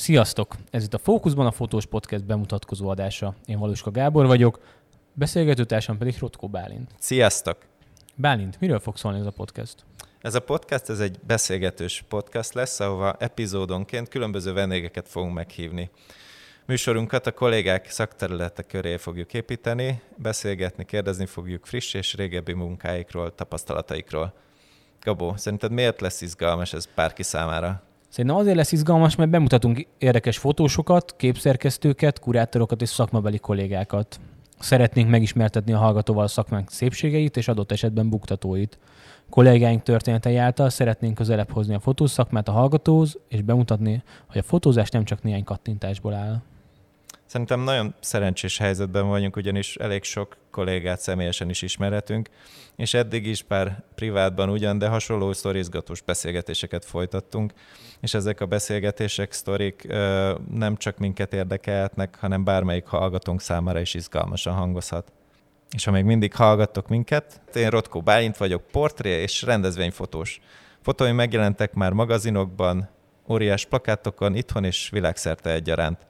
Sziasztok! Ez itt a Fókuszban a Fotós Podcast bemutatkozó adása. Én Valuska Gábor vagyok, beszélgetőtársam pedig Rotko Bálint. Sziasztok! Bálint, miről fog szólni ez a podcast? Ez a podcast ez egy beszélgetős podcast lesz, ahova epizódonként különböző vendégeket fogunk meghívni. Műsorunkat a kollégák szakterülete köré fogjuk építeni, beszélgetni, kérdezni fogjuk friss és régebbi munkáikról, tapasztalataikról. Gabó, szerinted miért lesz izgalmas ez bárki számára? Szerintem azért lesz izgalmas, mert bemutatunk érdekes fotósokat, képszerkesztőket, kurátorokat és szakmabeli kollégákat. Szeretnénk megismertetni a hallgatóval a szakmánk szépségeit és adott esetben buktatóit. Kollégáink történetei által szeretnénk közelebb hozni a fotószakmát a hallgatóhoz, és bemutatni, hogy a fotózás nem csak néhány kattintásból áll. Szerintem nagyon szerencsés helyzetben vagyunk, ugyanis elég sok kollégát személyesen is ismerhetünk, és eddig is pár privátban ugyan, de hasonló sztorizgatós beszélgetéseket folytattunk, és ezek a beszélgetések, sztorik nem csak minket érdekelhetnek, hanem bármelyik hallgatónk számára is izgalmasan hangozhat. És ha még mindig hallgattok minket, én Rotko Bálint vagyok, portré és rendezvényfotós. Fotóim megjelentek már magazinokban, óriás plakátokon, itthon és világszerte egyaránt.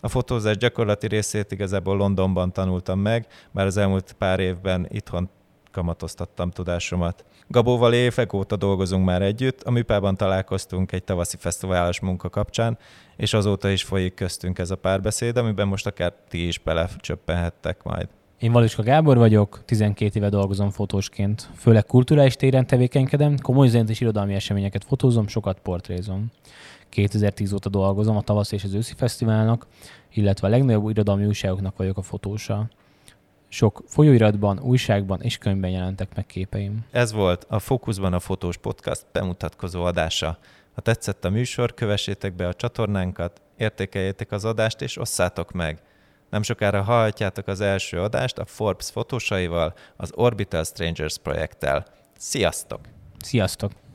A fotózás gyakorlati részét igazából Londonban tanultam meg, már az elmúlt pár évben itthon kamatoztattam tudásomat. Gabóval évek óta dolgozunk már együtt, a műpában találkoztunk egy tavaszi fesztiválos munka kapcsán, és azóta is folyik köztünk ez a párbeszéd, amiben most akár ti is belecsöppenhettek majd. Én Valuska Gábor vagyok, 12 éve dolgozom fotósként. Főleg kulturális téren tevékenykedem, komoly zenét és irodalmi eseményeket fotózom, sokat portrézom. 2010 óta dolgozom a tavasz és az őszi fesztiválnak, illetve a legnagyobb irodalmi újságoknak vagyok a fotósa. Sok folyóiratban, újságban és könyvben jelentek meg képeim. Ez volt a Fókuszban a Fotós Podcast bemutatkozó adása. Ha tetszett a műsor, kövessétek be a csatornánkat, értékeljétek az adást és osszátok meg. Nem sokára hallhatjátok az első adást a Forbes fotósaival, az Orbital Strangers projekttel. Sziasztok! Sziasztok!